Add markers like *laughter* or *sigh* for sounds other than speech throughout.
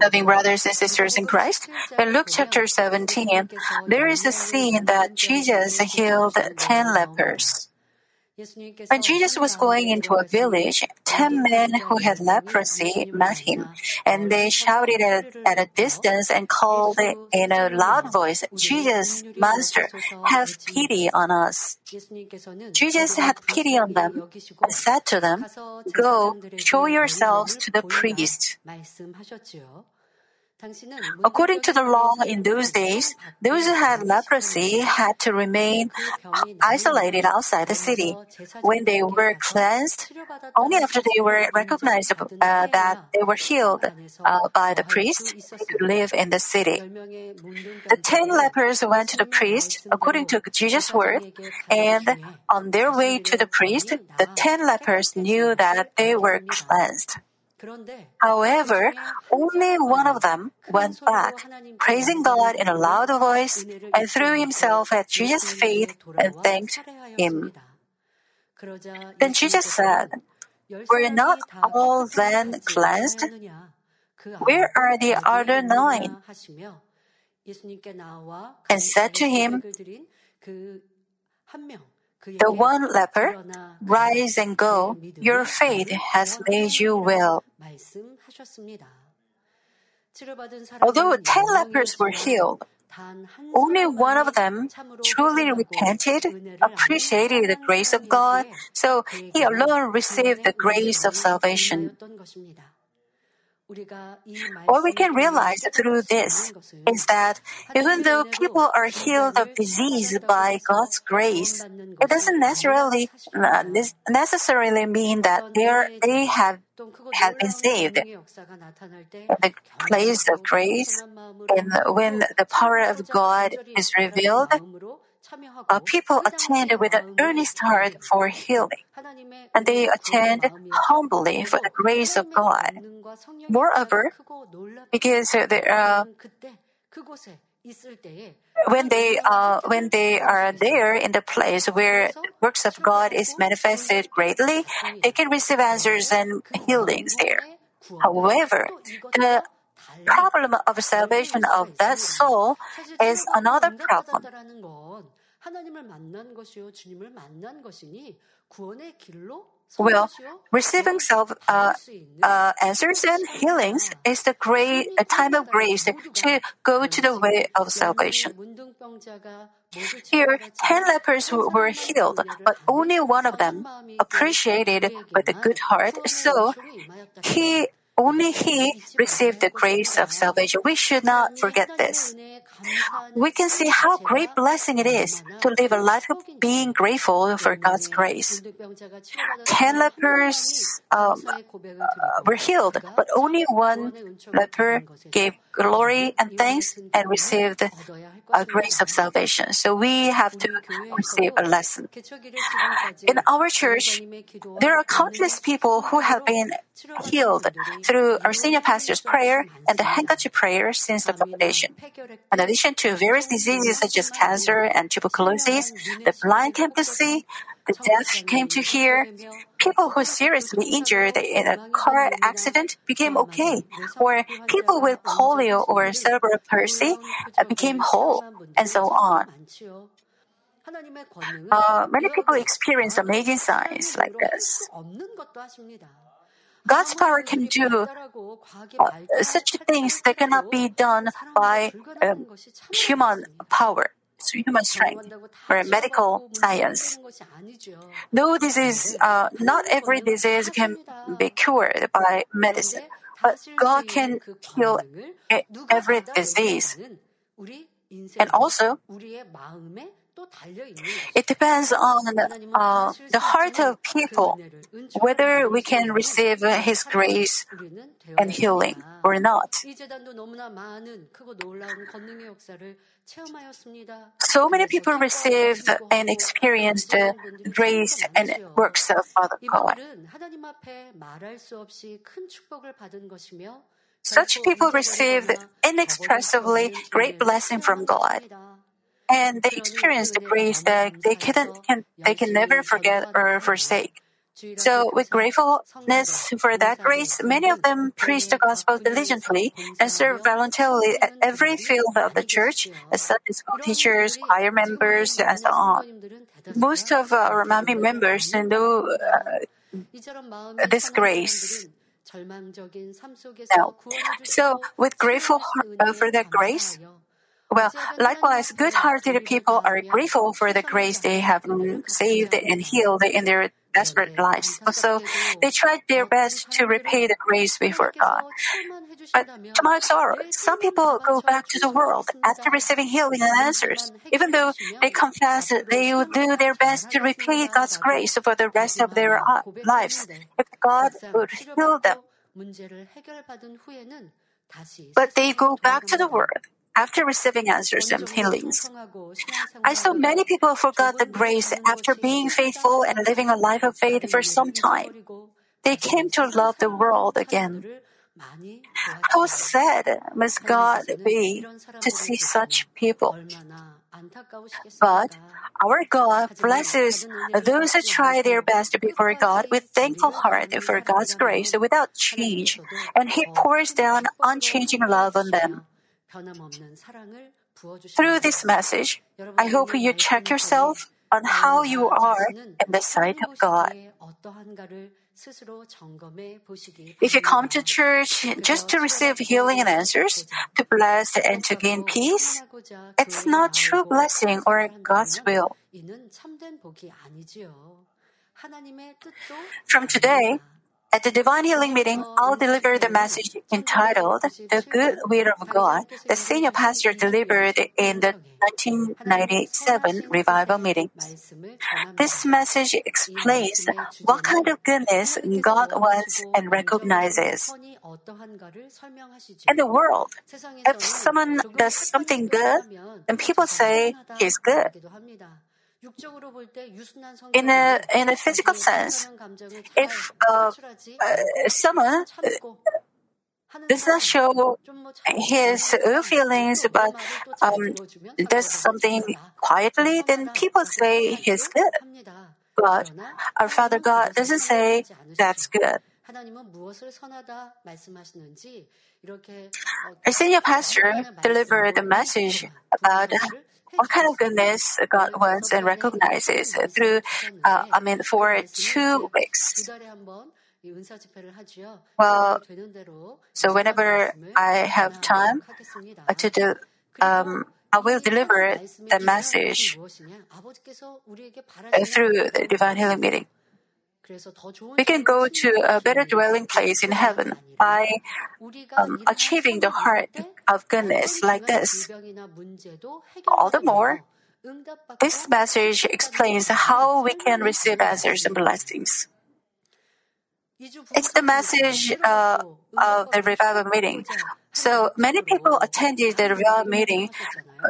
Loving brothers and sisters in Christ, in Luke chapter 17, there is a scene that Jesus healed 10 lepers. When Jesus was going into a village, ten men who had leprosy met him, and they shouted at, at a distance and called in a loud voice, Jesus, Master, have pity on us. Jesus had pity on them and said to them, Go, show yourselves to the priest. According to the law in those days, those who had leprosy had to remain isolated outside the city. When they were cleansed, only after they were recognized uh, that they were healed uh, by the priest, they could live in the city. The ten lepers went to the priest according to Jesus' word, and on their way to the priest, the ten lepers knew that they were cleansed. However, only one of them went back, praising God in a loud voice, and threw himself at Jesus' feet and thanked him. Then Jesus said, Were not all then cleansed? Where are the other nine? And said to him, the one leper, rise and go, your faith has made you well. Although ten lepers were healed, only one of them truly repented, appreciated the grace of God, so he alone received the grace of salvation. What we can realize through this is that even though people are healed of disease by God's grace, it doesn't necessarily uh, necessarily mean that they are, they have have been saved. The place of grace, and when the power of God is revealed, uh, people attend with an earnest heart for healing, and they attend humbly for the grace of God. Moreover, because they, uh, when they uh, when they are there in the place where works of God is manifested greatly, they can receive answers and healings there. However, the problem of salvation of that soul is another problem. Well, receiving self uh, uh, answers and healings is the great a time of grace to go to the way of salvation. Here, ten lepers were healed, but only one of them appreciated with a good heart, so he only he received the grace of salvation. We should not forget this. We can see how great blessing it is to live a life of being grateful for God's grace. Ten lepers um, uh, were healed, but only one leper gave glory and thanks and received a grace of salvation. So we have to receive a lesson. In our church, there are countless people who have been healed through our senior pastor's prayer and the handkerchief prayer since the foundation. In addition to various diseases such as cancer and tuberculosis, the blind came to see, the deaf came to hear, people who were seriously injured in a car accident became okay, or people with polio or cerebral palsy became whole, and so on. Uh, many people experience amazing signs like this. God's power can do uh, such things that cannot be done by um, human power, human strength, or medical science. No disease, uh, not every disease can be cured by medicine, but God can heal every disease. And also, it depends on uh, the heart of people whether we can receive His grace and healing or not. So many people received and experienced the grace and works of Father God. Such people received inexpressibly great blessing from God and they experience the grace that they can, can they can never forget or forsake. So, with gratefulness for that grace, many of them preach the gospel diligently and serve voluntarily at every field of the church, as Sunday school teachers, choir members, and so on. Most of our Manmin members know uh, this grace. Now, so with grateful uh, for that grace, well, likewise, good-hearted people are grateful for the grace they have saved and healed in their desperate lives. So they tried their best to repay the grace before God. But to my sorrow, some people go back to the world after receiving healing and answers, even though they confess they will do their best to repay God's grace for the rest of their uh, lives if God would heal them. But they go back to the world after receiving answers and healings. I saw many people forgot the grace after being faithful and living a life of faith for some time. They came to love the world again. How sad must God be to see such people? But our God blesses those who try their best before God with thankful heart for God's grace without change, and He pours down unchanging love on them. Through this message, I hope you check yourself on how you are in the sight of God. If you come to church just to receive healing and answers, to bless and to gain peace, it's not true blessing or God's will. From today, at the Divine Healing Meeting, I'll deliver the message entitled The Good Will of God the senior pastor delivered in the 1997 revival meeting. This message explains what kind of goodness God wants and recognizes. In the world, if someone does something good, then people say he's good. In a in a physical sense, if uh, uh, someone does not show his feelings but um, does something quietly, then people say he's good. But our Father God doesn't say that's good. Our senior pastor delivered a message about what kind of goodness God wants and recognizes through, uh, I mean, for two weeks. Well, so whenever I have time uh, to do, um, I will deliver the message through the divine healing meeting. We can go to a better dwelling place in heaven by um, achieving the heart of goodness like this. All the more, this message explains how we can receive answers and blessings. It's the message uh, of the revival meeting. So many people attended the revival meeting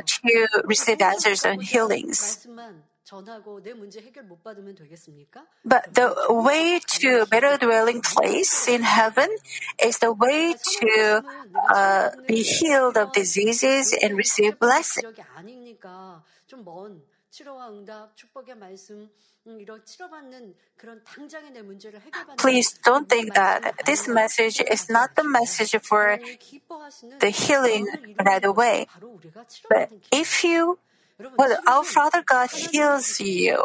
to receive answers and healings. But the way to a better dwelling place in heaven is the way to uh, be healed of diseases and receive blessing. Please don't think that this message is not the message for the healing right away. But if you, well, our Father God heals you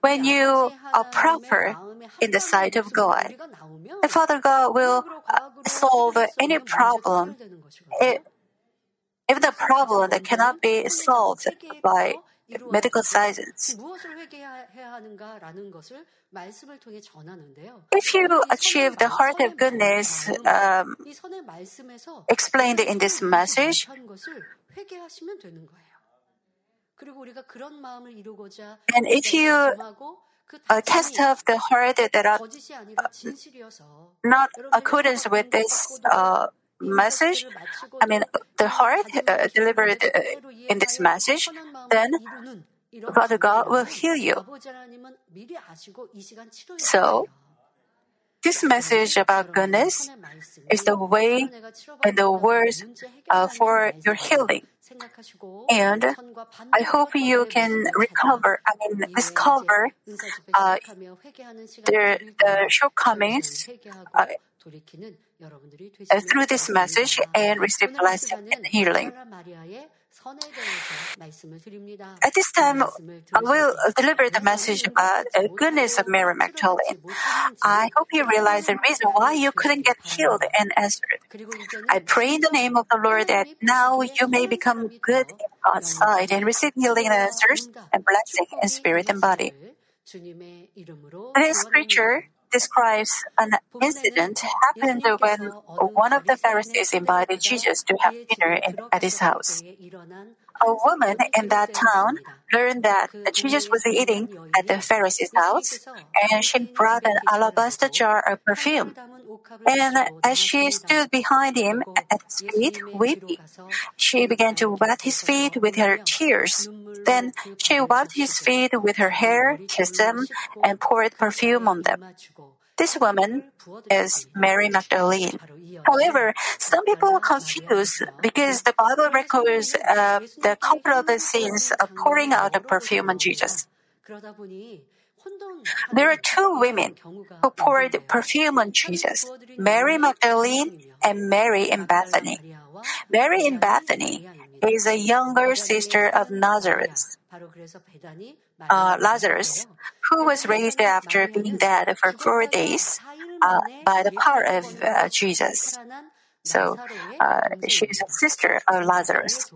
when you are proper in the sight of God. The Father God will solve any problem. If, if the problem that cannot be solved by medical science. If you achieve the heart of goodness um, explained in this message, and if you uh, cast off the heart that are uh, not accordance with this uh, message, I mean, the heart uh, delivered uh, in this message, then Father God will heal you. So, this message about goodness is the way and the words uh, for your healing. And I hope you can recover, I mean, discover uh, the, the shortcomings uh, through this message and receive blessing and healing. At this time, I will deliver the message about the goodness of Mary Magdalene. I hope you realize the reason why you couldn't get healed and answered. I pray in the name of the Lord that now you may become good in God's sight and receive healing and answers and blessing in spirit and body. This scripture describes an incident happened when one of the Pharisees invited Jesus to have dinner in, at his house. A woman in that town learned that Jesus was eating at the Pharisee's house, and she brought an alabaster jar of perfume. And as she stood behind him at his feet, weeping, she began to wet his feet with her tears. Then she wiped his feet with her hair, kissed them, and poured perfume on them. This woman is Mary Magdalene. However, some people are confused because the Bible records uh, the of scenes of pouring out the perfume on Jesus. There are two women who poured perfume on Jesus Mary Magdalene and Mary in Bethany. Mary in Bethany is a younger sister of Nazareth. Uh, Lazarus, who was raised after being dead for four days uh, by the power of uh, Jesus. So uh, she is a sister of Lazarus.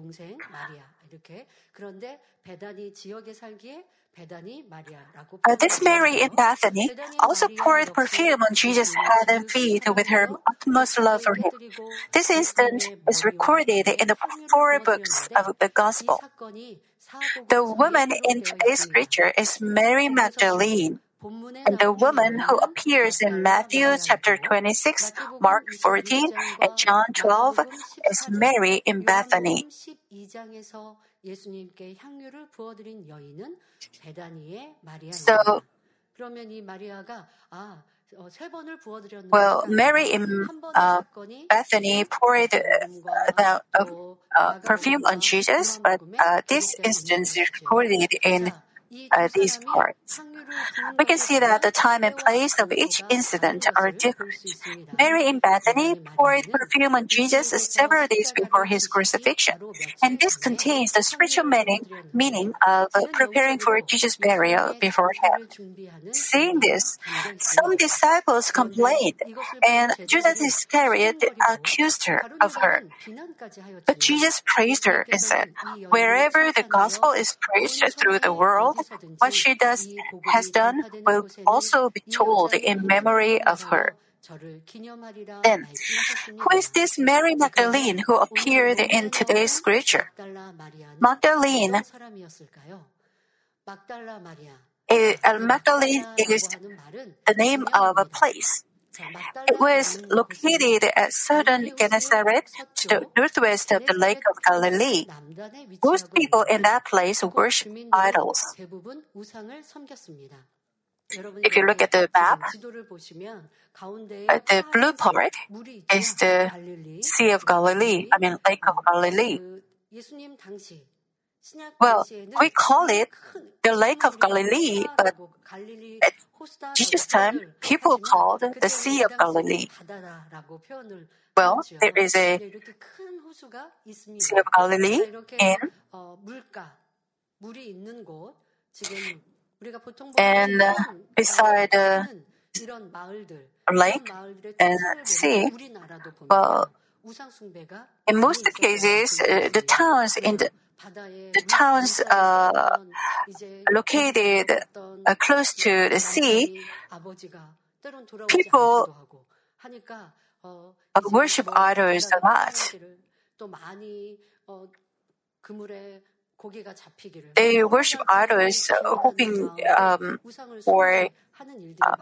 Uh, this Mary in Bethany also poured perfume on Jesus' head and feet with her utmost love for him. This incident is recorded in the four books of the Gospel. The woman in today's scripture is Mary Magdalene. And the woman who appears in Matthew chapter 26, Mark 14, and John 12 is Mary in Bethany. So, well, Mary in uh, Bethany poured uh, the uh, perfume on Jesus, but uh, this instance is recorded in uh, these parts. We can see that the time and place of each incident are different. Mary in Bethany poured perfume on Jesus several days before his crucifixion, and this contains the spiritual meaning, meaning of preparing for Jesus' burial beforehand. Seeing this, some disciples complained, and Judas Iscariot accused her of her. But Jesus praised her and said, Wherever the gospel is preached through the world, what she does has done will also be told in memory of her. Then, who is this Mary Magdalene who appeared in today's scripture? Magdalene, uh, Magdalene is the name of a place. It was located at southern Gennesaret to the northwest of the Lake of Galilee. Most people in that place worship idols. If you look at the map, the blue part is the Sea of Galilee, I mean Lake of Galilee. Well, we call it the Lake of Galilee, but at Jesus' time, people called the Sea of Galilee. Well, there is a Sea of Galilee in and uh, beside the lake and sea, well, in most cases, uh, the towns in the the towns uh, located uh, close to the sea, people uh, worship idols a lot. They worship idols hoping um, for uh,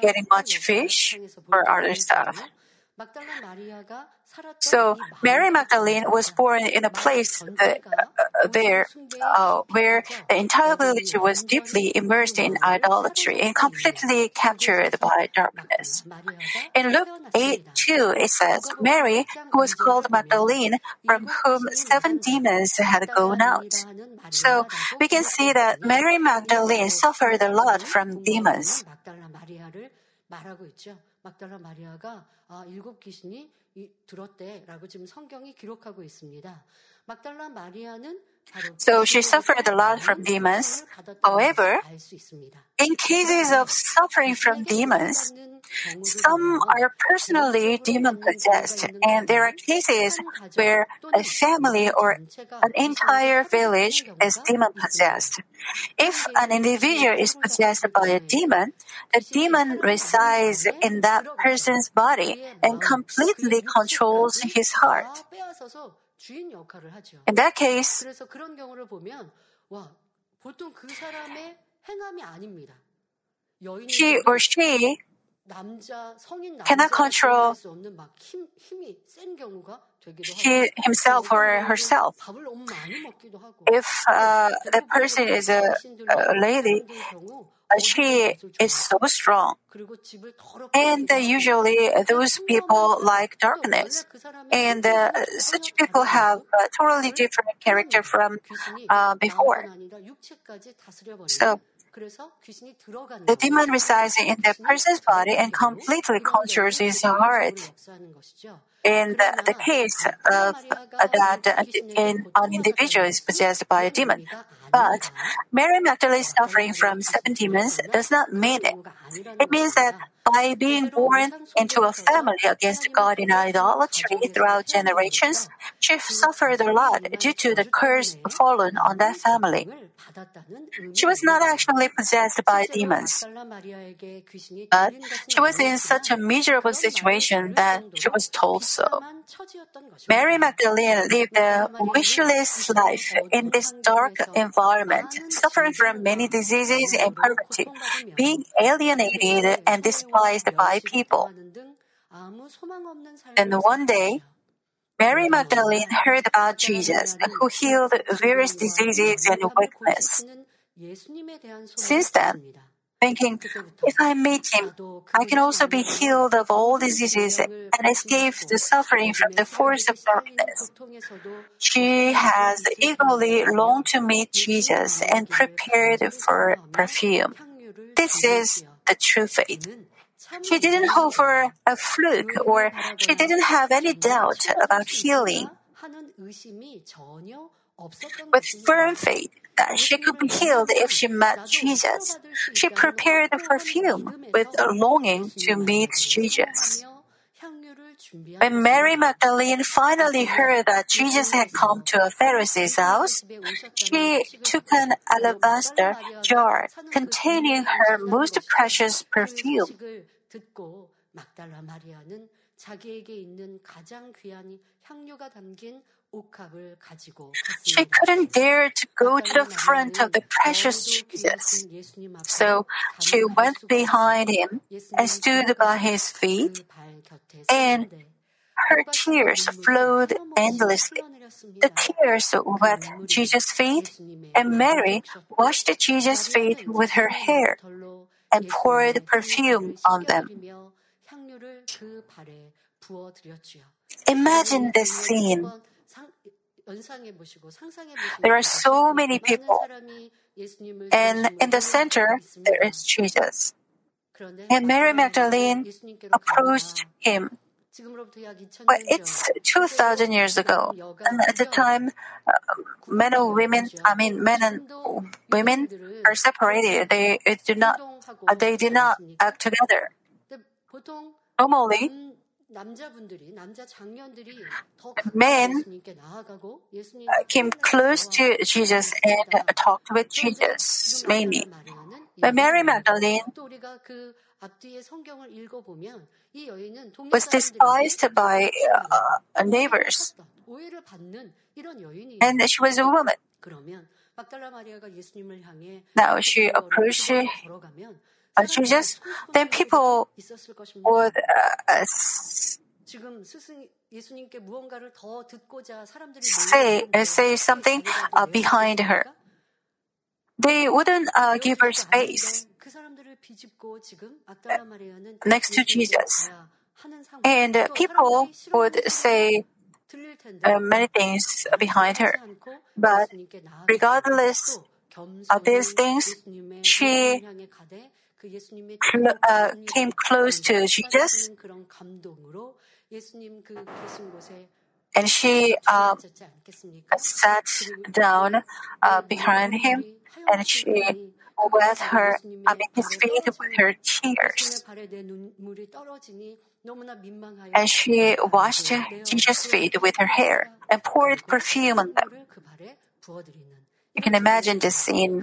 getting much fish or other stuff. So Mary Magdalene was born in a place that, uh, there uh, where the entire village was deeply immersed in idolatry and completely captured by darkness. In Luke 8 2, it says, Mary, who was called Magdalene, from whom seven demons had gone out. So we can see that Mary Magdalene suffered a lot from demons. 막달라 마리아가 아, 일곱 귀신이 들었대라고 지금 성경이 기록하고 있습니다. 막달라 마리아는 So she suffered a lot from demons. However, in cases of suffering from demons, some are personally demon possessed, and there are cases where a family or an entire village is demon possessed. If an individual is possessed by a demon, the demon resides in that person's body and completely controls his heart. In that case, he or she cannot control he, himself or herself. If uh, the person is a, a lady, she is so strong. And uh, usually those people like darkness. And uh, such people have a totally different character from uh, before. So the demon resides in the person's body and completely controls his heart. In the, the case of that, uh, in an individual is possessed by a demon, but Mary Magdalene suffering from seven demons does not mean it. It means that by being born into a family against God in idolatry throughout generations, she suffered a lot due to the curse fallen on that family. She was not actually possessed by demons, but she was in such a miserable situation that she was told so. Mary Magdalene lived a wishless life in this dark environment, suffering from many diseases and poverty, being alienated and despised by people. And one day, Mary Magdalene heard about Jesus, who healed various diseases and weakness. Since then, thinking, if I meet him, I can also be healed of all diseases and escape the suffering from the force of darkness. She has eagerly longed to meet Jesus and prepared for perfume. This is the true faith. She didn't hope for a fluke or she didn't have any doubt about healing. With firm faith that she could be healed if she met Jesus, she prepared the perfume with a longing to meet Jesus. When Mary Magdalene finally heard that Jesus had come to a Pharisee's house, she took an alabaster jar containing her most precious perfume. 듣고 막달라 마리아는 자기에게 있는 가장 귀한 향료가 담긴 옥합을 가지고 She couldn't dare to go to the front of the precious Jesus. So she went behind him and stood by his feet, and her tears flowed endlessly. The tears wet Jesus' feet, and Mary washed Jesus' feet with her hair and poured perfume on them. Imagine this scene. There are so many people, and in the center there is Jesus. And Mary Magdalene approached him. But it's 2,000 years ago. And at the time, uh, men and women, I mean, men and women are separated. They do not, uh, they did not act together. Normally, men came close to Jesus and talked with Jesus, mainly. But Mary Magdalene was despised by uh, neighbors. And she was a woman. Now she approached uh, Jesus, then people would uh, say, uh, say something uh, behind her. They wouldn't uh, give her space next to Jesus. And people would say uh, many things behind her. But regardless of these things, she cl- uh, came close to Jesus. And she uh, sat down uh, behind him and she with her, I mean, his feet with her tears. And she washed Jesus' feet with her hair and poured perfume on them. You can imagine this scene.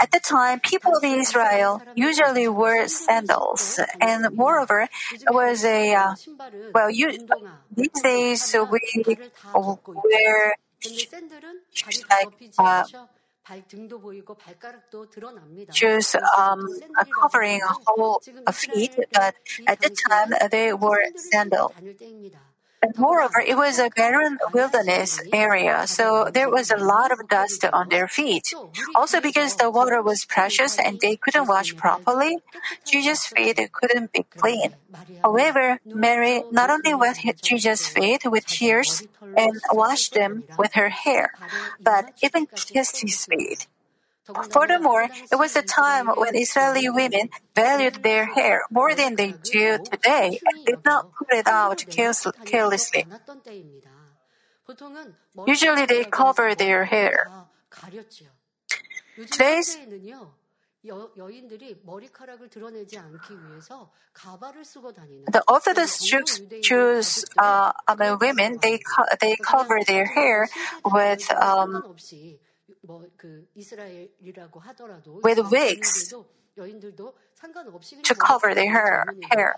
At the time, people of Israel usually wore sandals, and moreover, it was a uh, well. You, these days, we wear like uh, Jews um, covering a whole feet, but at the time they were sandals. Moreover, it was a barren wilderness area, so there was a lot of dust on their feet. Also, because the water was precious and they couldn't wash properly, Jesus' feet couldn't be clean. However, Mary not only wet Jesus' feet with tears and washed them with her hair, but even kissed his feet. Furthermore, it was a time when Israeli women valued their hair more than they do today and did not put it out carelessly. Usually they cover their hair. Today's the Orthodox Jews, Jews uh, I mean, women, they co- they cover their hair with um, with wigs to cover their hair. hair.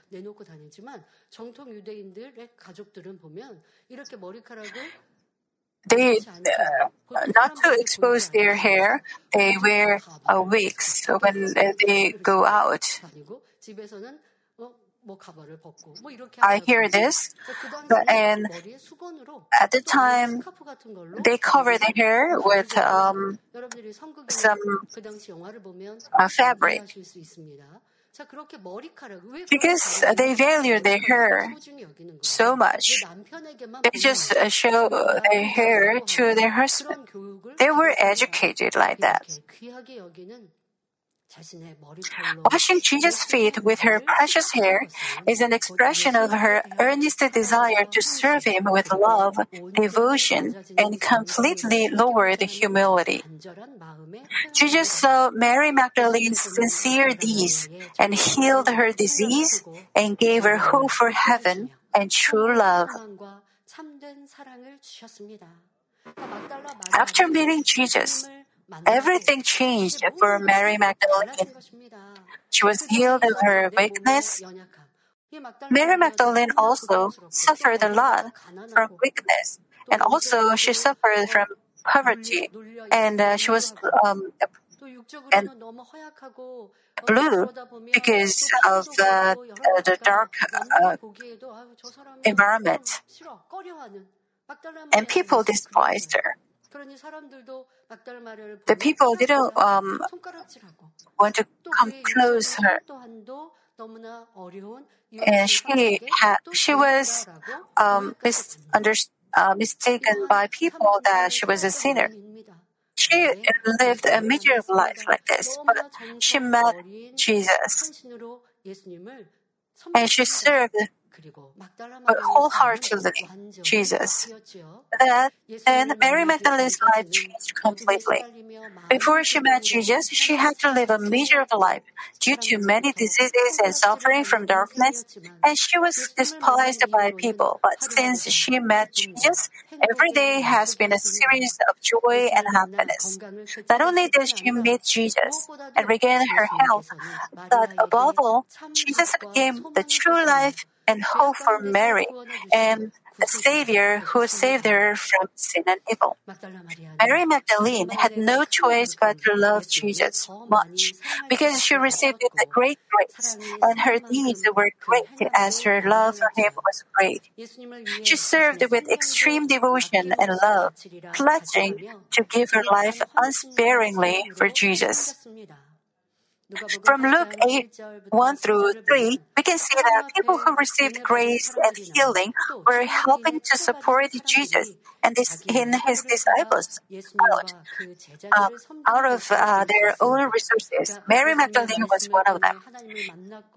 They, uh, not to expose their hair, they wear uh, wigs when uh, they go out. I hear this, but, and at the time they cover their hair with um, some uh, fabric. because they value their hair so much. They just show their hair to their husband. They were educated like that. Washing Jesus' feet with her precious hair is an expression of her earnest desire to serve him with love, devotion, and completely lowered humility. Jesus saw Mary Magdalene's sincere deeds and healed her disease and gave her hope for heaven and true love. After meeting Jesus, Everything changed for Mary Magdalene. She was healed of her weakness. Mary Magdalene also suffered a lot from weakness, and also she suffered from poverty, and uh, she was um, and blue because of uh, the, the dark uh, environment. And people despised her. The people didn't um, want to come close her, and she had she was um, uh, mistaken by people that she was a sinner. She lived a miserable life like this, but she met Jesus. and she served wholeheartedly Jesus. That, then Mary Magdalene's life changed completely. Before she met Jesus, she had to live a miserable life due to many diseases and suffering from darkness, and she was despised by people. But since she met Jesus, every day has been a series of joy and happiness. Not only did she meet Jesus and regain her health, but above all, Jesus became the true life and hope for Mary and a Savior who saved her from sin and evil. Mary Magdalene had no choice but to love Jesus much because she received a great grace and her deeds were great as her love for him was great. She served with extreme devotion and love, pledging to give her life unsparingly for Jesus. From Luke 8, 1 through 3, we can see that people who received grace and healing were helping to support Jesus and this, in his disciples. out, uh, out of uh, their own resources. Mary Magdalene was one of them.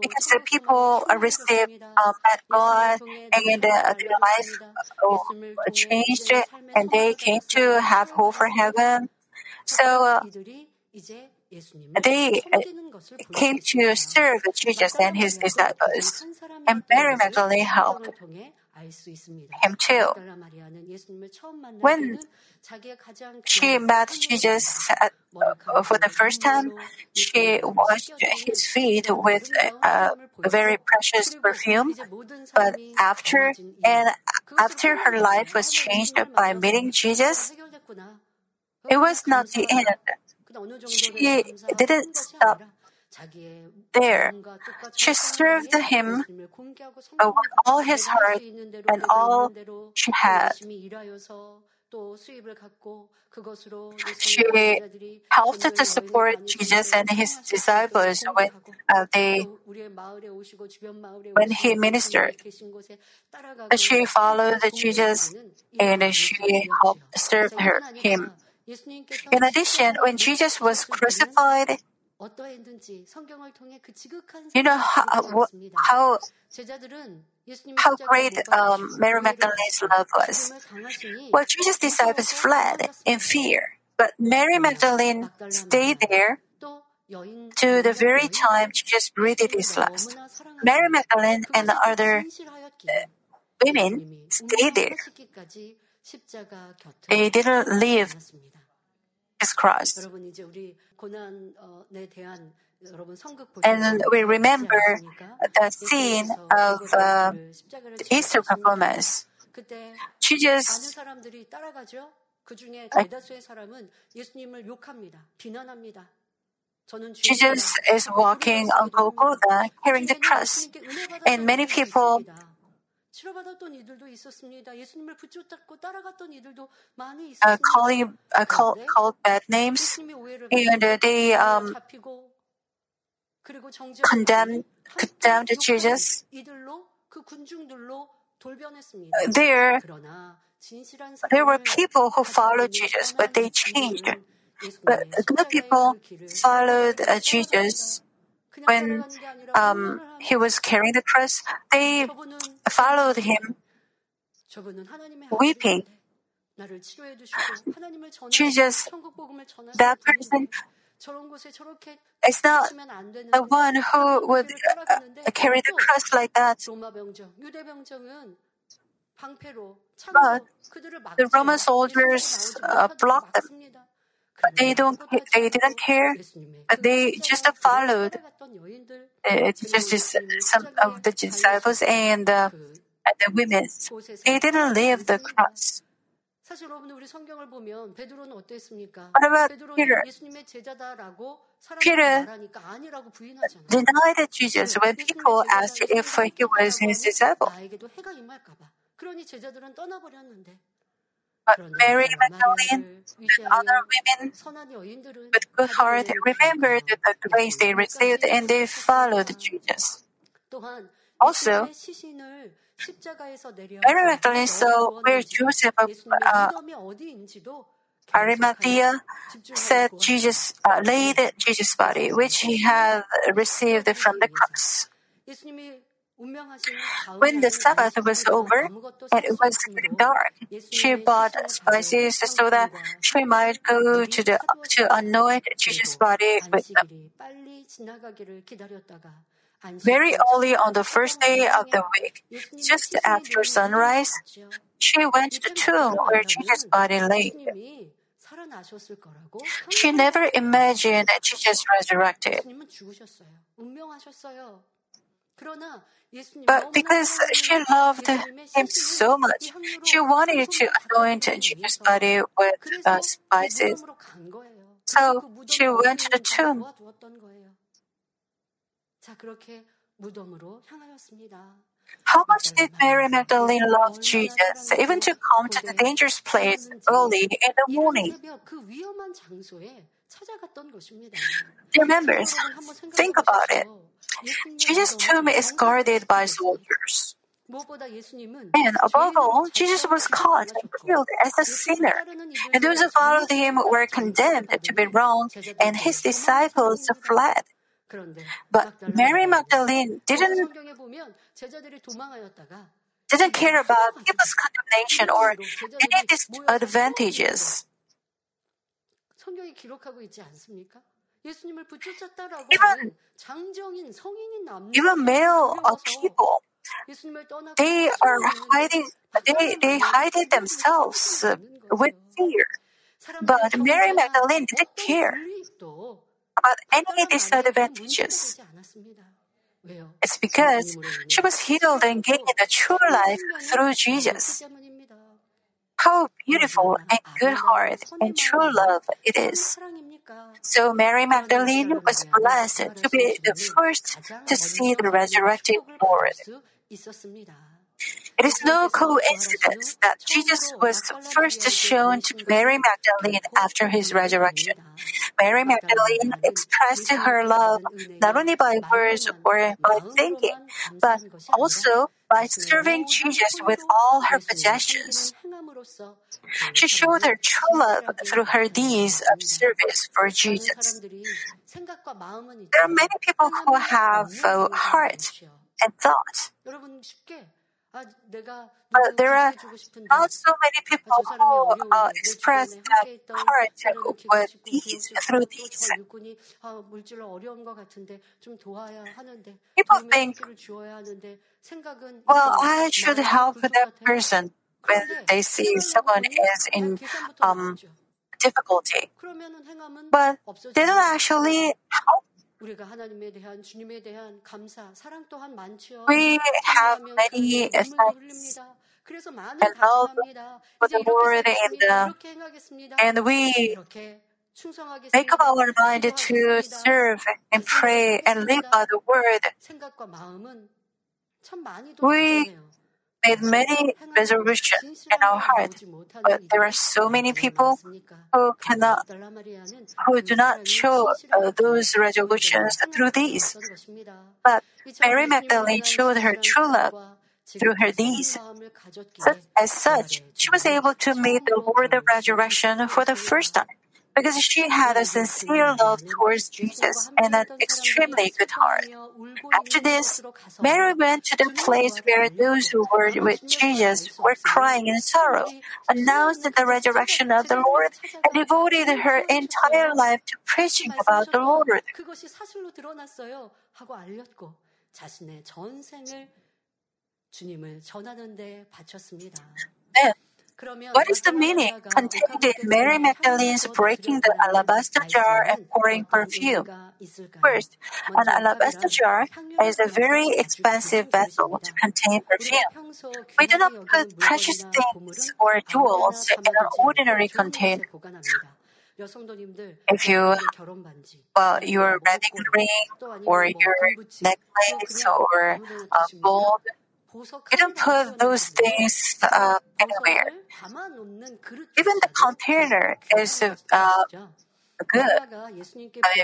Because the people received uh, met God and uh, their life uh, changed and they came to have hope for heaven. So uh, they uh, came to serve Jesus and his disciples. And Mary Magdalene helped him too. When she met Jesus at, uh, for the first time, she washed his feet with uh, a very precious perfume. But after and after her life was changed by meeting Jesus, it was not the end. She didn't stop there. She served him uh, with all his heart and all she had. She helped to support Jesus and his disciples when uh, they when he ministered. She followed Jesus and she helped serve her, him. In addition, when Jesus was crucified, you know how how, how great um, Mary Magdalene's love was. Well, Jesus' disciples fled in fear, but Mary Magdalene stayed there to the very time Jesus breathed his last. Mary Magdalene and the other uh, women stayed there. They didn't leave his cross. And we remember the scene of uh, the Easter performance. Jesus Jesus is walking on Golgotha carrying the cross, and many people uh, calling uh, call, called bad names, and uh, they um, condemned condemned Jesus. There, there were people who followed Jesus, but they changed. But good people followed uh, Jesus when um, he was carrying the cross. They followed him, weeping. Jesus, that person is not the one who would uh, carry the cross like that. But the Roman soldiers uh, blocked them. They don't. They didn't care. They just followed. Uh, just some of the disciples and, uh, and the women. They didn't leave the cross. What about Peter? Peter denied Jesus when people asked if he was his disciple. But Mary Magdalene and other women with good heart remembered the grace they received and they followed Jesus. Also, Mary Magdalene saw where Joseph of uh, Arimathea said Jesus uh, laid Jesus' body, which he had received from the cross. When the Sabbath was over and it was getting dark, she bought spices so that she might go to the to anoint Jesus' body with them. Very early on the first day of the week, just after sunrise, she went to the tomb where Jesus' body lay. She never imagined that Jesus resurrected. But because she loved him so much, she wanted to anoint Jesus' body with uh, spices. So she went to the tomb. How much did Mary Magdalene love Jesus, even to come to the dangerous place early in the morning? *laughs* Dear members, think about it. Jesus' tomb is guarded by soldiers. And above all, Jesus was caught and killed as a sinner. And those who followed him were condemned to be wrong, and his disciples fled. But Mary Magdalene didn't didn't care about people's condemnation or any disadvantages. 성경이 기록하고 있지 않습니까? 예수님을 붙여쳤다라고 Even, 장정인 성인인 남녀 even male uh, people, they are hiding, they, they hide themselves uh, with fear. But Mary Magdalene didn't care about any disadvantages. It's because she was healed and gained a true life through Jesus. How beautiful and good heart and true love it is. So Mary Magdalene was blessed to be the first to see the resurrected Lord. It is no coincidence that Jesus was first shown to Mary Magdalene after his resurrection. Mary Magdalene expressed her love not only by words or by thinking, but also by serving Jesus with all her possessions. She showed her true love through her deeds of service for Jesus. There are many people who have a heart and thought. But there are not so many people who uh, express that heart with these, through these. People think, well, I should help that person when they see someone is in um, difficulty. But they don't actually help. We have many thanks and love for the Lord and, uh, and we make up our mind to serve and pray and live by the word. We made many resolutions in our heart, but there are so many people who cannot, who do not show uh, those resolutions through these. But Mary Magdalene showed her true love through her deeds. As such, she was able to meet the Lord of resurrection for the first time because she had a sincere love towards Jesus and an extremely good heart. After this, Mary went to the place where those who were with Jesus were crying in sorrow, announced the resurrection of the Lord, and devoted her entire life to preaching about the Lord. Then, what is the meaning contained in Mary Magdalene's breaking the alabaster jar and pouring perfume? First, an alabaster jar is a very expensive vessel to contain perfume. We do not put precious things or jewels in an ordinary container. If you, well, your wedding ring or your necklace or a uh, gold you don't put those things uh, anywhere. Even the container is uh, good,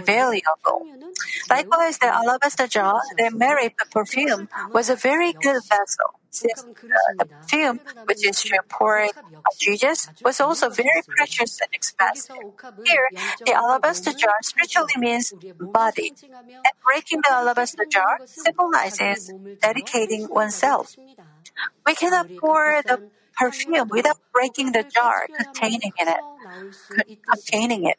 valuable. Likewise, the alabaster jar that Mary perfume was a very good vessel. Since the perfume, which is to pour on Jesus, was also very precious and expensive. Here, the alabaster jar spiritually means body, and breaking the alabaster jar symbolizes dedicating oneself. We cannot pour the perfume without breaking the jar containing in it. Containing it.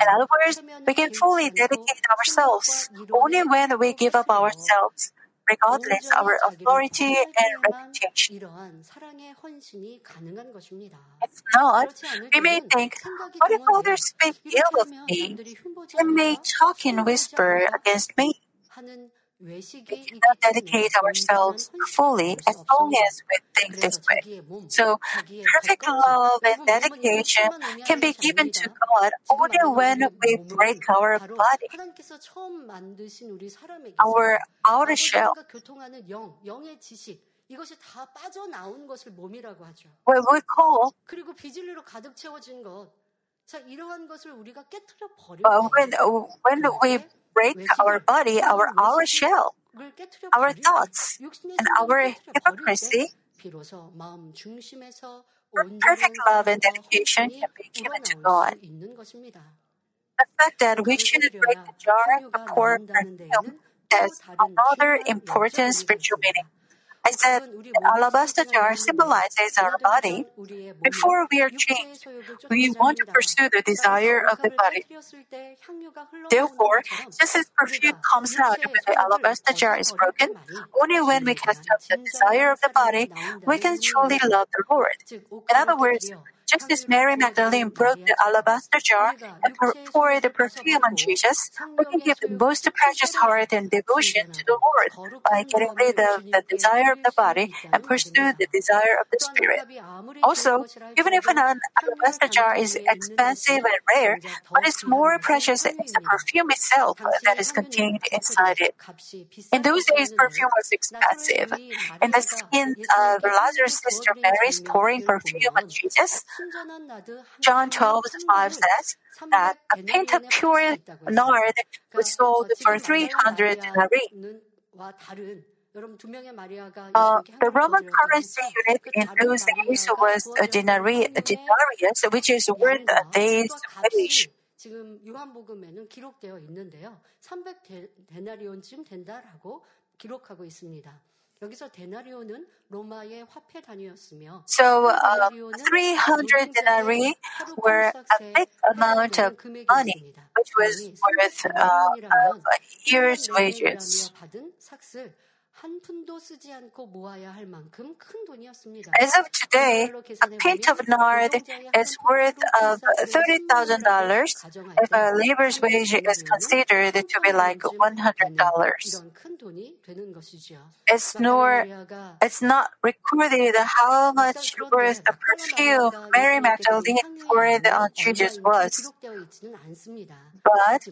In other words, we can fully dedicate ourselves only when we give up ourselves, regardless our authority and reputation. If not, we may think, what if others speak ill of me? They may talk in whisper against me We cannot dedicate ourselves fully as long as we think this way. So, perfect love and dedication can be given to God only when we break our body, 하나님께서 처음 만드신 우리 사람에게 our outer shell. 교통하는 영, 영의 지식 이것이 다 빠져나온 것을 몸이라고 하죠. What we call 그리고 비진리로 가득 채워진 것. when, uh, when we break our body, our, our shell, our thoughts, and our hypocrisy, perfect love and dedication can be given to God. The fact that we shouldn't break the jar of poor perfume has another important spiritual meaning. I said the alabaster jar symbolizes our body. Before we are changed, we want to pursue the desire of the body. Therefore, just as perfume comes out when the alabaster jar is broken, only when we cast out the desire of the body, we can truly love the Lord. In other words, just as Mary Magdalene broke the alabaster jar and poured the perfume on Jesus, we can give the most precious heart and devotion to the Lord by getting rid of the desire of the body and pursue the desire of the Spirit. Also, even if an alabaster jar is expensive and rare, what is more precious is the perfume itself that is contained inside it. In those days, perfume was expensive. In the scene of Lazarus' sister Mary's pouring perfume on Jesus, John 12, 5 says that a pint of pure nard was sold for 300 denarii. Uh, the Roman currency unit in those days was a denari, a denarius, which is worth a day's wage. 지금 요한복음에는 기록되어 있는데요. 300 데나리온쯤 된다라고 기록하고 있습니다. So uh, 300 denarii were a big amount of money, which was worth uh, uh year's wages. As of today, a pint of nard is worth of $30,000 if a laborer's wage is considered to be like $100. It's, nor, it's not recorded how much worth the perfume Mary Magdalene poured on Jesus was. But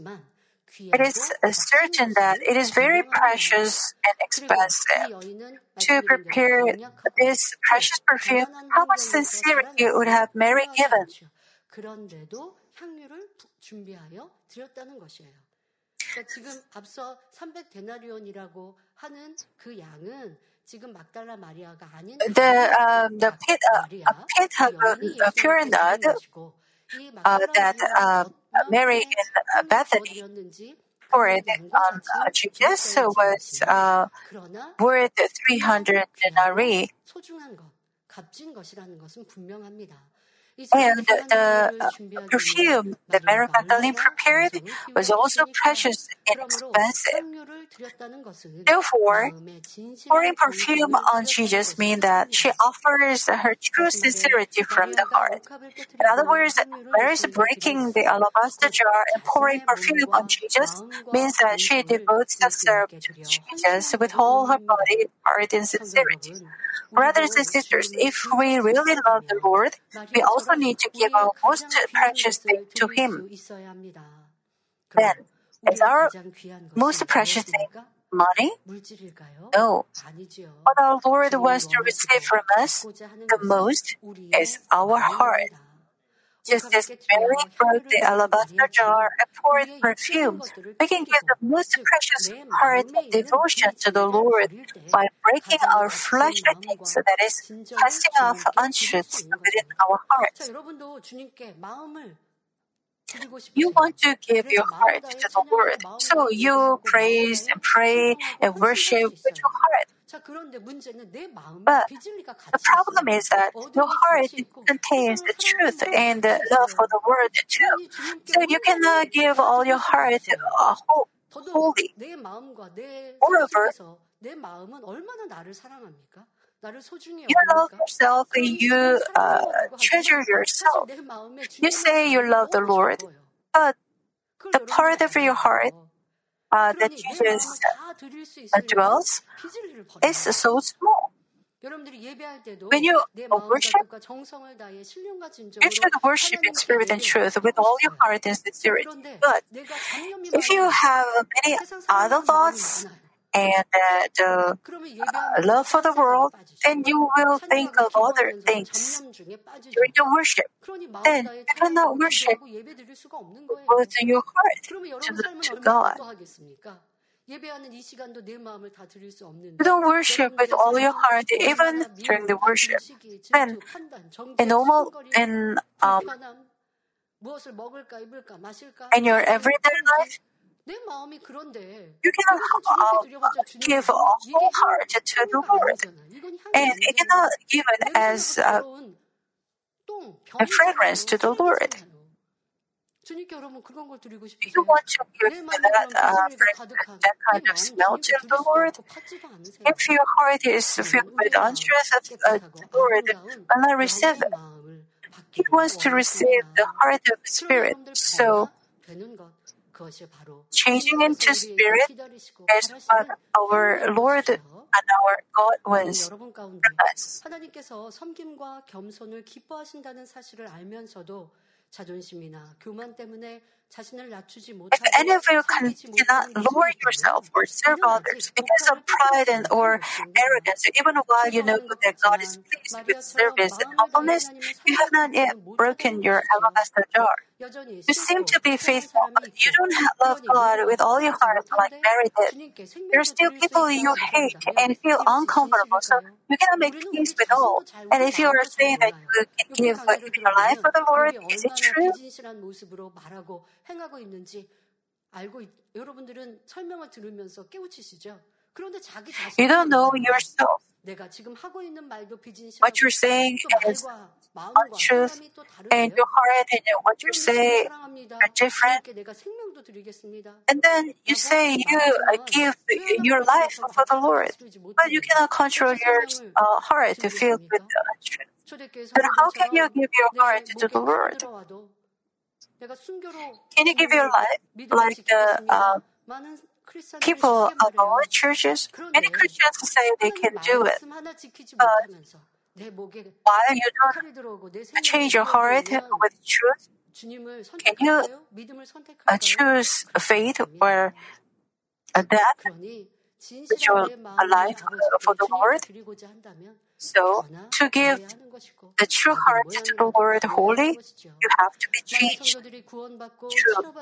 it is certain that it is very precious and expensive. To prepare this precious perfume, how much sincerity would have Mary given? 그런데도 향유를 부- 준비하여 드렸다는 것이에요. 그러니까 지금 앞서 300 데나리온이라고 하는 그 양은 지금 막달라 마리아가 아닌 The um, the pit uh, a pit of uh, a pure nard uh, that uh, Mary and uh, Bethany for it uh, Jesus was uh, worth 300 denarii. And the perfume the Mary Magdalene prepared was also precious and expensive. Therefore, pouring perfume on Jesus means that she offers her true sincerity from the heart. In other words, Mary's breaking the alabaster jar and pouring perfume on Jesus means that she devotes herself to Jesus with all her body, heart, and sincerity. Brothers and sisters, if we really love the Lord, we also need to give our most precious thing to Him. Then, is our most precious thing money? No. What our Lord wants to receive from us the most is our heart. Just as Mary broke the alabaster jar and poured perfume. We can give the most precious heart devotion to the Lord by breaking our fleshly things, that is, casting off untruths within our hearts. You want to give your heart to the Lord, so you praise and pray and worship with your but the problem is that your heart contains the truth and the love for the world too. So you cannot give all your heart uh, wholly. Moreover, you love yourself and you uh, treasure yourself. You say you love the Lord, but the part of your heart uh, that Jesus uh, dwells is so small. When you uh, worship, you should worship in spirit and truth with all your heart and sincerity. But if you have many other thoughts, and uh, uh, love for the world, then you will think of other things during the worship. Then you cannot worship with your heart to, to God. You don't worship with all your heart, even during the worship. Then, in normal in um, in your everyday life, you cannot 그것을 주님께 uh, 드려봤자 주님이 give 뭐 a 이게 whole 향- heart to the 향유가 Lord, 아니잖아. 이건 향이 and it 아니잖아. cannot give it as 냄새나고 uh, 더러운 똥, a fragrance to the Lord. 병이잖아요. 주님께 여러분 그런 걸 드리고 You 싶으세요? want to give 내 that 마음에 그런 uh, 비질리가 fragrance, 가득한 that 이 kind of 마음 smell 주님께 to 드릴 the 수도 Lord. 없고 받지도 않으세요. If your heart is filled with untruth of uh, the Lord, will not receive it. He wants to receive the heart of spirit. So changing into spirit is what our Lord and our God wants from us. 하나님께서 섬김과 겸손을 기뻐하신다는 사실을 알면서도 자존심이나 교만 때문에 If any of you cannot lower yourself or serve others because of pride and or arrogance, even while you know that God is pleased with service and humbleness, you have not yet broken your alabaster jar. You seem to be faithful, but you don't love God with all your heart like Mary did. There are still people you hate and feel uncomfortable, so you cannot make peace with all. And if you are saying that you can give your life for the Lord, is it true? 비진실한 모습으로 말하고 행하고 있는지 알고 있- 여러분들은 설명을 들으면서 깨우치시죠. 그런데 자기 자신이 You don't know 알잖아요. yourself. 내가 지금 하고 있는 말도 비진실하고 What you're saying 또 is 말과 마음과 untruth, 사람이 또 and 다르대요. your heart and what you 여러분들 say 주님 사랑합니다. are different. 주님께 내가 생명도 드리겠습니다. And then you say you uh, give your life for the Lord, but you cannot control your uh, heart to fill with the truth. 초대교회 Then how can you 성도들처럼 give your 내 heart to 목에 the 칼이 Lord? Can you give your life like the uh, people of all churches? Many Christians say they can do it, but while you don't change your heart with truth, can you uh, choose faith or death? With your life for the Lord? So, to give the true heart to the Lord Holy, you have to be changed. True.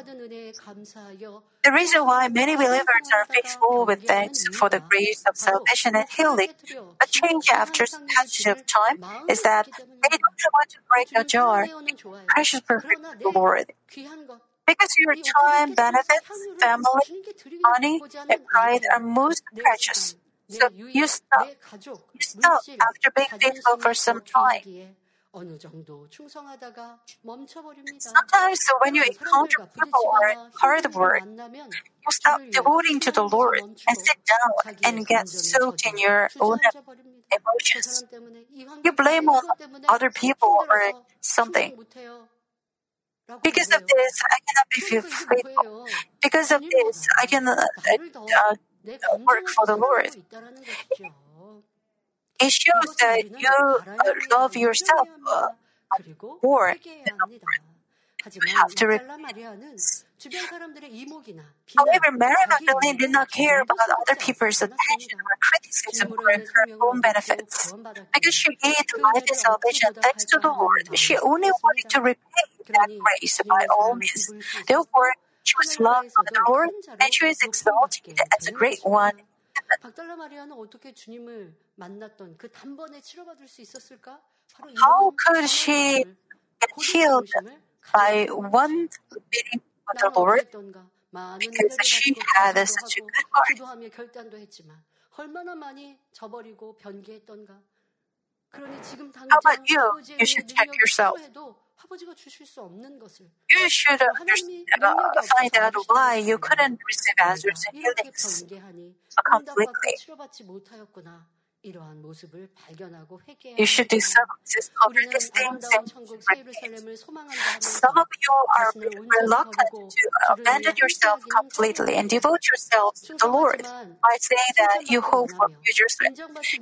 The reason why many believers are faithful with thanks for the grace of salvation and healing, a change after passage of time, is that they don't want to break a jar, precious perfect Lord. Because your time, benefits, family, money, and pride are most precious. So you stop. You stop after being faithful for some time. Sometimes when you encounter people or hard work, you stop devoting to the Lord and sit down and get soaked in your own emotions. You blame other people or something. Because of this, I cannot be faithful. Because of this, I cannot uh, work for the Lord. It shows that you uh, love yourself uh, more than the Lord. You have to repent. However, Mary Magdalene did not care about other people's attention or criticism for her own benefits. Because she gave life and salvation thanks to the Lord, she only wanted to repay that grace by all means. Therefore, she was loved by the Lord and she is exalted as a great one. 막달라 마리아는 어떻게 주님을 만났던 그 단번에 치료받을 수 있었을까? 바로 How could she get healed by one meeting with the Lord? Because she had such a good heart. 기도하며 결단도 했지만 얼마나 많이 저버리고 그러니 지금 당장 you should find out why you couldn't receive answers and healings completely. You should do some of these things. Some of you are reluctant to abandon yourself completely and devote yourselves to the Lord by saying that you hope for future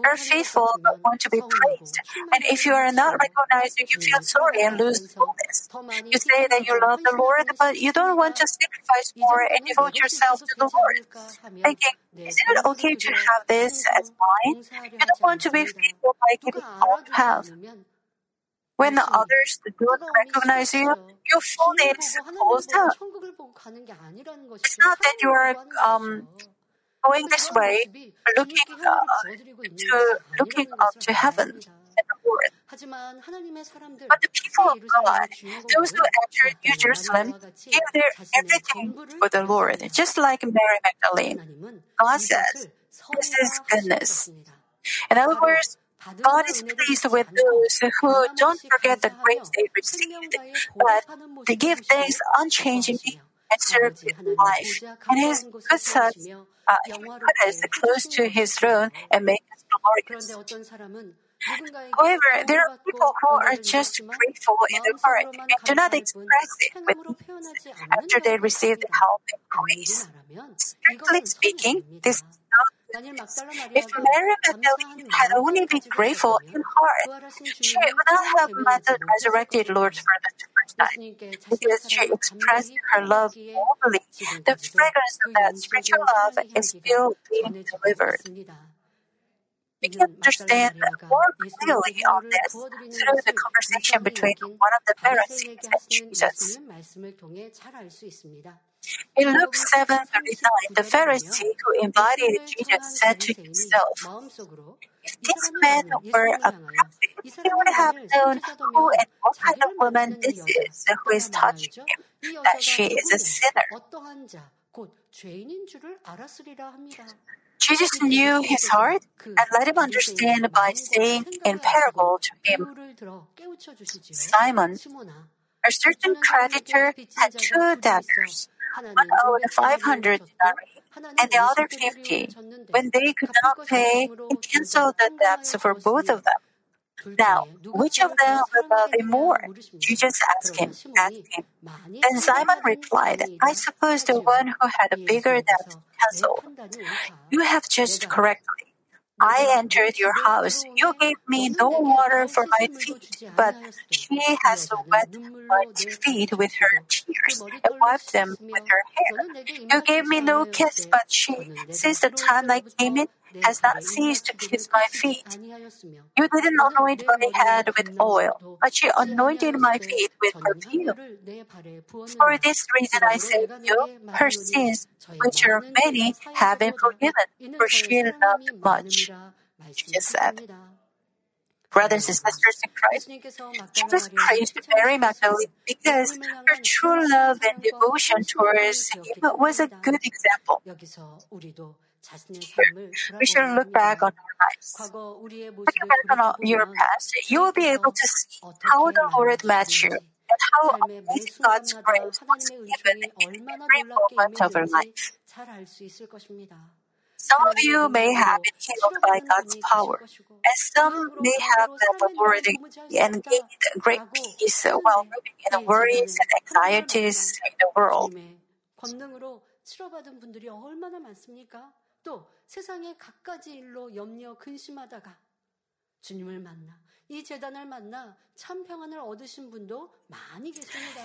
are faithful but want to be praised. And if you are not recognized, you feel sorry and lose fullness. You say that you love the Lord, but you don't want to sacrifice more and devote yourself to the Lord, thinking, is it okay to have this as mine? I don't want to be fearful like it all health. When others don't recognize you, your phone is closed up. It's not that you are um, going this way, looking uh, to looking up to heaven and the Lord. But the people of God, those who entered New Jerusalem, gave their everything for the Lord, just like Mary Magdalene. God says, "This is goodness." In other words, God is pleased with those who don't forget the grace they received, but they give thanks unchangingly and serve in life. And His good sons, uh, He put us close to His throne and make us glorious. However, there are people who are just grateful in their heart and do not express it with after they receive the help and grace. Strictly speaking, this if Mary Magdalene had only been grateful in heart, she would not have met the resurrected Lord for the first time. Because she expressed her love boldly, the fragrance of that spiritual love is still being delivered. We can understand more clearly on this through the conversation between one of the Pharisees and Jesus. In Luke 7:39, the Pharisee who invited Jesus said to himself, If this man were a prophet, he would have known who and what kind of woman this is who is touching him, that she is a sinner. Jesus knew his heart and let him understand by saying in parable to him, Simon, a certain creditor had two debtors. One owed 500 denarii and the other 50. When they could not pay, he canceled the debts for both of them. Now, which of them will love him more? Jesus asked him. Asked him. Then Simon replied, I suppose the one who had a bigger debt canceled. You have judged correctly. I entered your house. You gave me no water for my feet, but she has wet my feet with her tears and wiped them with her hair. You gave me no kiss, but she, since the time I came in, has not ceased to kiss my feet. You didn't anoint my head with oil, but she anointed my feet with perfume. For this reason I say to you, her sins, which are many, have been forgiven, for she loved much. Jesus said. Brothers and sisters in Christ, Jesus praised Mary Magdalene because her true love and devotion towards him was a good example. We should look back on our lives. Looking back on your past, you will be able to see how the Lord met you and how amazing God's grace was given in every moment of your life. Some of you may have been healed by God's power, and some may have been the and gained great peace while living in the worries and anxieties in the world. 또 세상의 갖가지 일로 염려 근심하다가 주님을 만나 이 재단을 만나 참 평안을 얻으신 분도 많이 계십니다.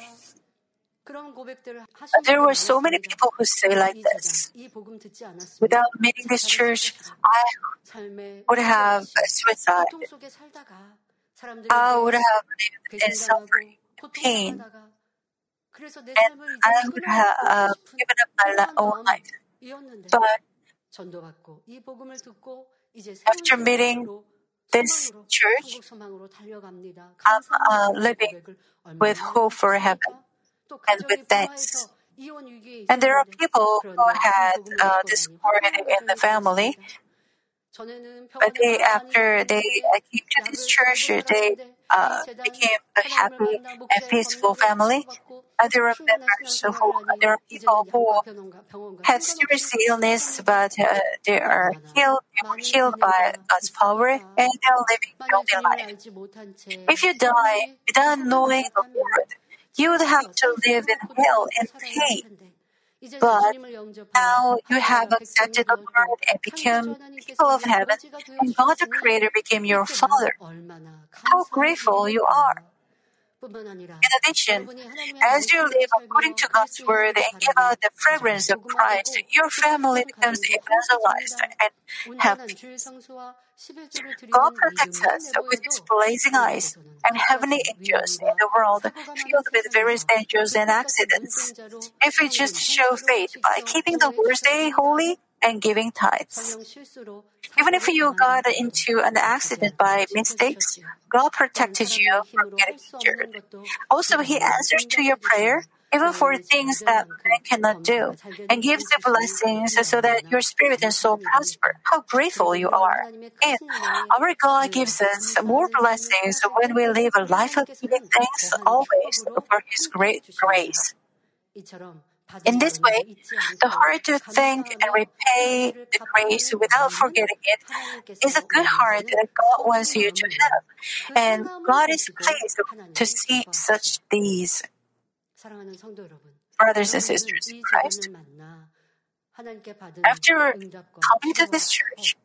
그런 고백들을 하신 There were so many people who say like this. 이 복음 듣지 않았으면 Without meeting this church, I would have suicide. 고통 속에 살다가 사람들이 I would have lived in suffering, pain, 그래서 내 and 삶을 이제 I would have uh, given up my own life. But After meeting this church, I'm uh, uh living with hope for heaven and with thanks. And there are people who had uh, discord in the family, but they, after they came to this church, they uh, became a happy and peaceful family. Uh, there are members who there are people who had serious illness, but uh, they are healed. They were healed by God's power, and they are living healthy life. If you die without knowing the Lord, you would have to live in hell and pain. But now you have accepted the Lord and become people of heaven, and God the Creator became your Father. How grateful you are! In addition, as you live according to God's word and give out the fragrance of Christ, your family becomes evangelized and peace. God protects us with His blazing eyes and heavenly angels in the world filled with various dangers and accidents. If we just show faith by keeping the Lord's day holy and giving tithes. Even if you got into an accident by mistakes, God protected you from getting injured. Also, He answers to your prayer even for things that man cannot do, and gives the blessings so that your spirit and soul prosper. How grateful you are. And our God gives us more blessings when we live a life of giving thanks always for His great grace. In this way, the heart to thank and repay the grace without forgetting it is a good heart that God wants you to have. And God is pleased to see such deeds. Brothers and sisters in Christ, after coming to this church,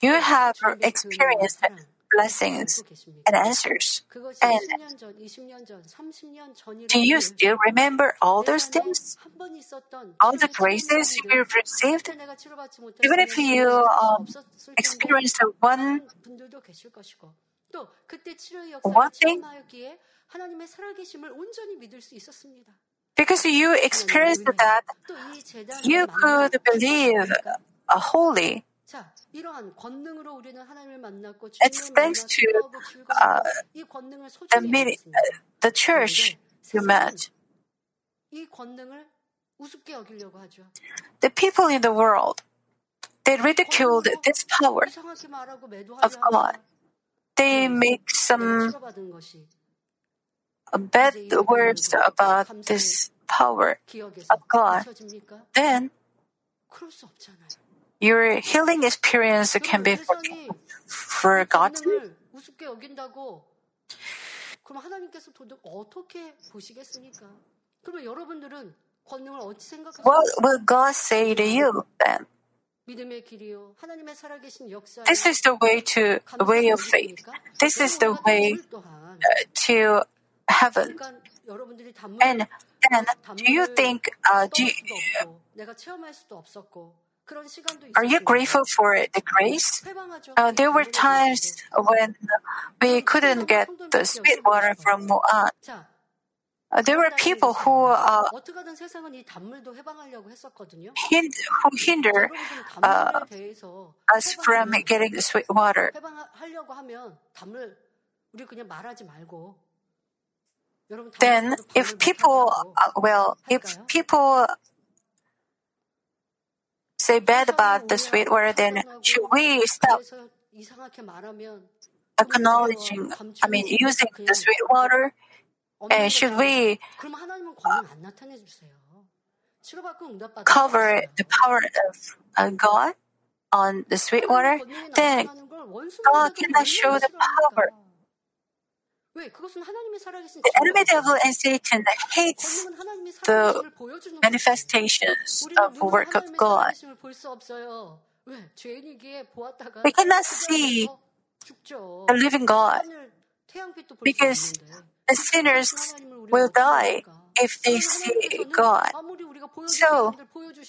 you have experienced blessings and answers. And do you still remember all those things? All the graces you've received? Even if you um, experienced one, one thing, because you experienced that, you could believe a holy. It's thanks to uh, the, meeting, uh, the church you met. The people in the world, they ridiculed this power of God. They make some bad words about this power of God. Then your healing experience can be forgotten. 그럼 하나님께서 도대체 어떻게 보시겠습니까? 그러면 여러분들은 권능을 어찌 생각하세요? What will God say to you then? 믿음의 길이요. 하나님의 살아계신 역사. This is the way to way of faith. This is the way uh, to heaven. And then, do you think? Uh, do you, 내가 체험할 수도 없었고. are you grateful for the grace? Uh, there were times when we couldn't get the sweet water from Mu'an. Uh, there were people who uh, hind, who hinder uh, us from getting the sweet water. Then, if people, uh, well, if people say bad about the sweet water, then should we stop acknowledging, I mean, using the sweet water? And should we uh, cover the power of uh, God on the sweet water? Then God cannot show the power. The enemy devil and Satan hates the manifestations of the work of God. We cannot see the living God. because the sinners will die if they see God. So,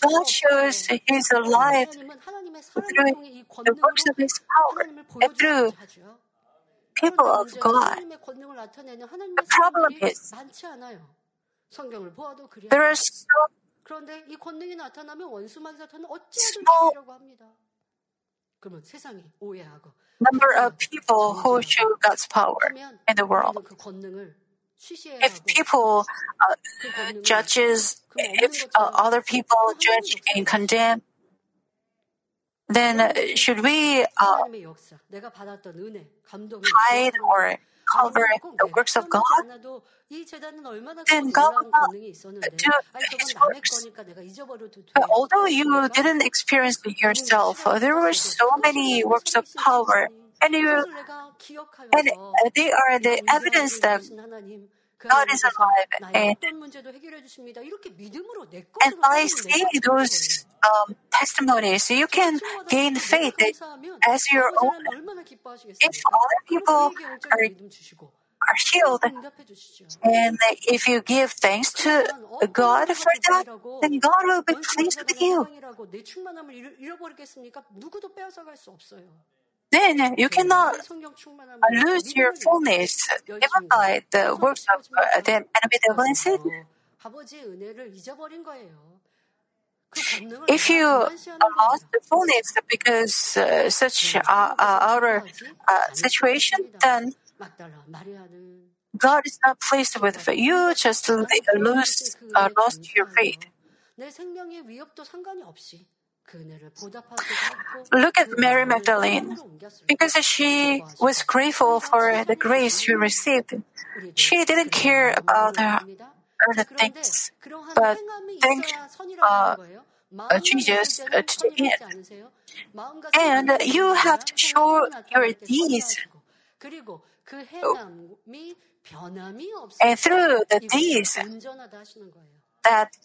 God shows His life through the works of His power and through people of God. The problem is there are so 그런데 이 권능이 나타나면 원수마귀 사탄은 small 어찌하라고 합니다. 그러면 세상이 오해하고 number of people who show God's power in the world. 그 권능을 If people uh, judges, if uh, other people judge and condemn, then should we uh, hide or cover the works of God, then God will not do His works. But although you didn't experience it yourself, there were so many works of power, and you and they are the evidence that God is alive. And, and by seeing those um, testimonies, you can gain faith as your own. If other people are, are healed, and if you give thanks to God for that, then God will be pleased with you. Then you cannot lose your fullness, even by the works of the enemy devil and Satan. If you lost the fullness because uh, such uh, uh, outer uh, situation, then God is not pleased with it. You. Just lose, uh, lost your faith. Look at Mary Magdalene. Because she was grateful for the grace she received, she didn't care about her other things, but thanked uh, uh, Jesus uh, to the end. And you have to show your deeds. And through the deeds, that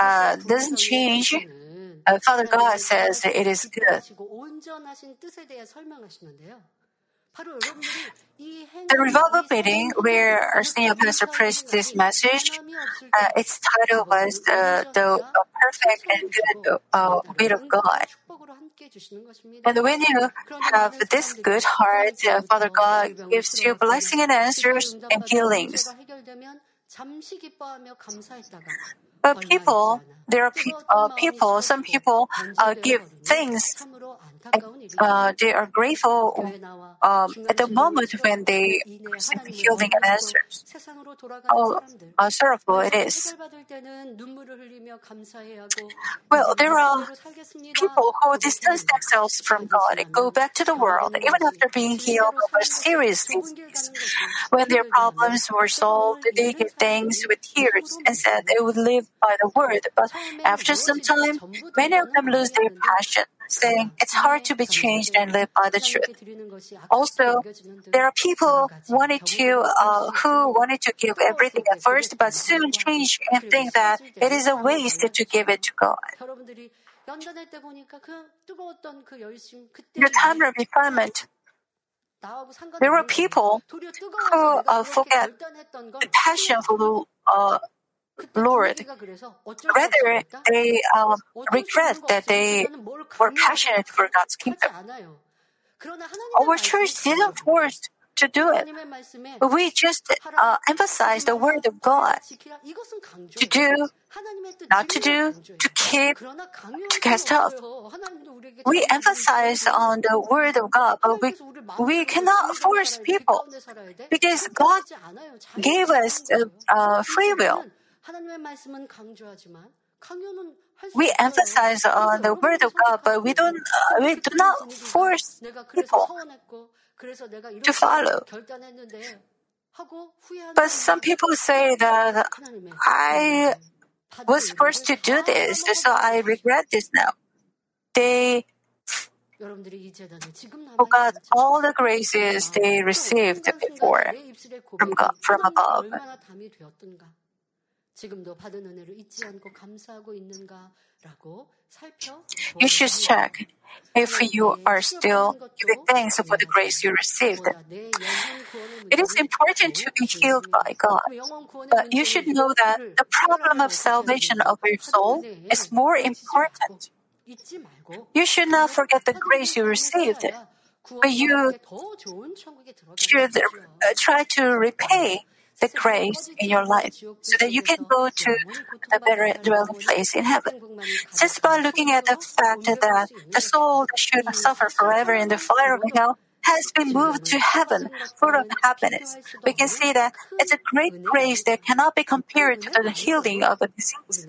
uh, doesn't change. Uh, Father God says it is good. The revival meeting where our senior pastor preached this message, uh, its title was uh, the perfect and good uh, will of God. And when you have this good heart, uh, Father God gives you blessing and answers and healings. But people, there are pe- uh, people, some people uh, give things. Uh, they are grateful um, at the moment when they receive healing and answers. How uh, sorrowful it is. Well, there are people who distance themselves from God and go back to the world even after being healed of a serious disease. When their problems were solved, they give thanks with tears and said they would live by the word. But after some time, many of them lose their passion saying it's hard to be changed and live by the truth. Also, there are people wanted to uh, who wanted to give everything at first, but soon change and think that it is a waste to give it to God. The time of refinement, there were people who uh, forget the passion for the uh, Lord. Rather, they uh, regret that they were passionate for God's kingdom. Our church didn't force to do it. We just uh, emphasize the word of God. To do, not to do, to keep, to cast off. We emphasize on the word of God, but we, we cannot force people because God gave us uh, free will. We emphasize on the word of God, but we don't. Uh, we do not force people to follow. But some people say that I was forced to do this, so I regret this now. They forgot all the graces they received before from God, from above. You should check if you are still giving thanks for the grace you received. It is important to be healed by God, but you should know that the problem of salvation of your soul is more important. You should not forget the grace you received, but you should uh, try to repay the grace in your life so that you can go to the better dwelling place in heaven. Just by looking at the fact that the soul that should suffer forever in the fire of hell has been moved to heaven full of happiness, we can see that it's a great grace that cannot be compared to the healing of a disease.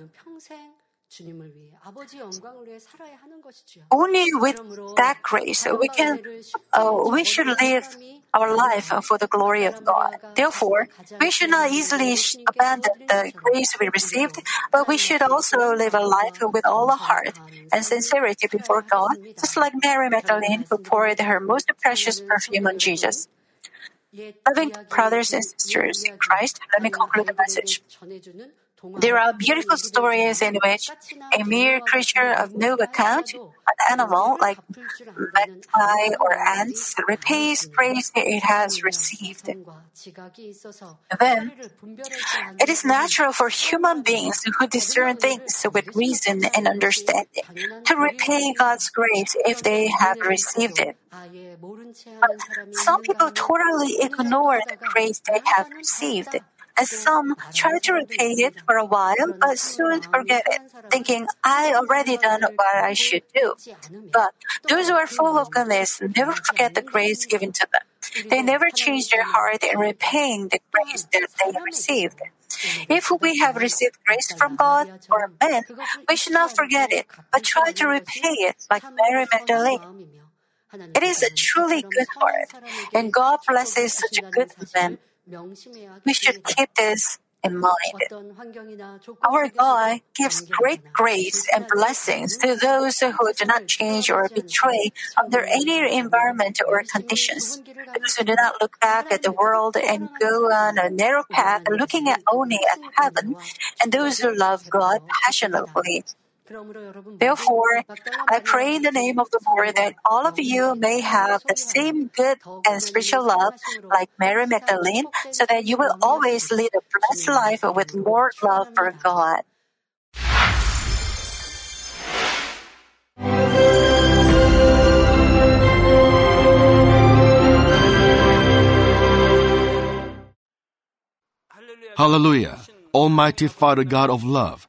Only with that grace we can uh, we should live our life for the glory of God. Therefore, we should not easily abandon the grace we received, but we should also live a life with all our heart and sincerity before God, just like Mary Magdalene who poured her most precious perfume on Jesus. Loving brothers and sisters in Christ, let me conclude the message. There are beautiful stories in which a mere creature of no account, an animal like magpie or ants, repays praise it has received. Then, it is natural for human beings who discern things with reason and understanding to repay God's grace if they have received it. But some people totally ignore the grace they have received and some try to repay it for a while but soon forget it, thinking, I already done what I should do. But those who are full of goodness never forget the grace given to them. They never change their heart in repaying the grace that they received. If we have received grace from God or men, we should not forget it, but try to repay it like Mary Magdalene. It is a truly good heart, and God blesses such a good man. We should keep this in mind. Our God gives great grace and blessings to those who do not change or betray under any environment or conditions. Those who do not look back at the world and go on a narrow path looking at only at heaven, and those who love God passionately. Therefore, I pray in the name of the Lord that all of you may have the same good and spiritual love like Mary Magdalene, so that you will always lead a blessed life with more love for God. Hallelujah! Almighty Father God of love,